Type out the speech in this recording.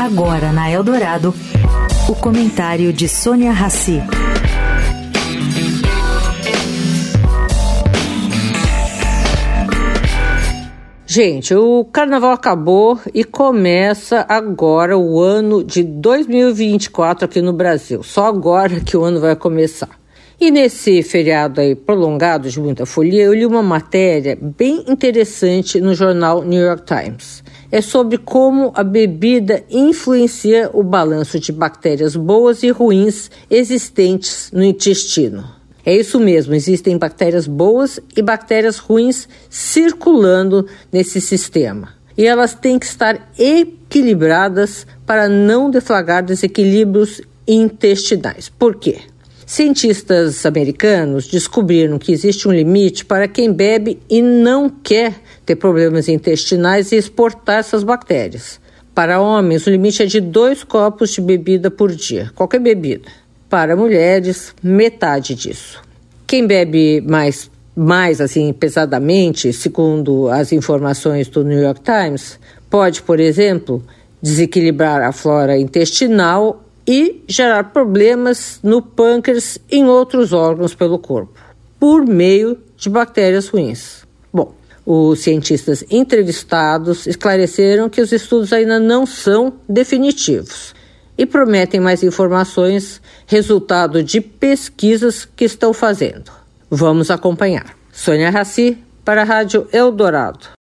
Agora na Eldorado, o comentário de Sônia Rassi. Gente, o carnaval acabou e começa agora o ano de 2024 aqui no Brasil. Só agora que o ano vai começar. E nesse feriado aí prolongado de muita folia, eu li uma matéria bem interessante no jornal New York Times. É sobre como a bebida influencia o balanço de bactérias boas e ruins existentes no intestino. É isso mesmo, existem bactérias boas e bactérias ruins circulando nesse sistema. E elas têm que estar equilibradas para não deflagrar desequilíbrios intestinais. Por quê? Cientistas americanos descobriram que existe um limite para quem bebe e não quer ter problemas intestinais e exportar essas bactérias. Para homens, o limite é de dois copos de bebida por dia, qualquer bebida. Para mulheres, metade disso. Quem bebe mais, mais assim pesadamente, segundo as informações do New York Times, pode, por exemplo, desequilibrar a flora intestinal e gerar problemas no pâncreas e em outros órgãos pelo corpo, por meio de bactérias ruins. Bom, os cientistas entrevistados esclareceram que os estudos ainda não são definitivos e prometem mais informações, resultado de pesquisas que estão fazendo. Vamos acompanhar. Sônia Raci, para a Rádio Eldorado.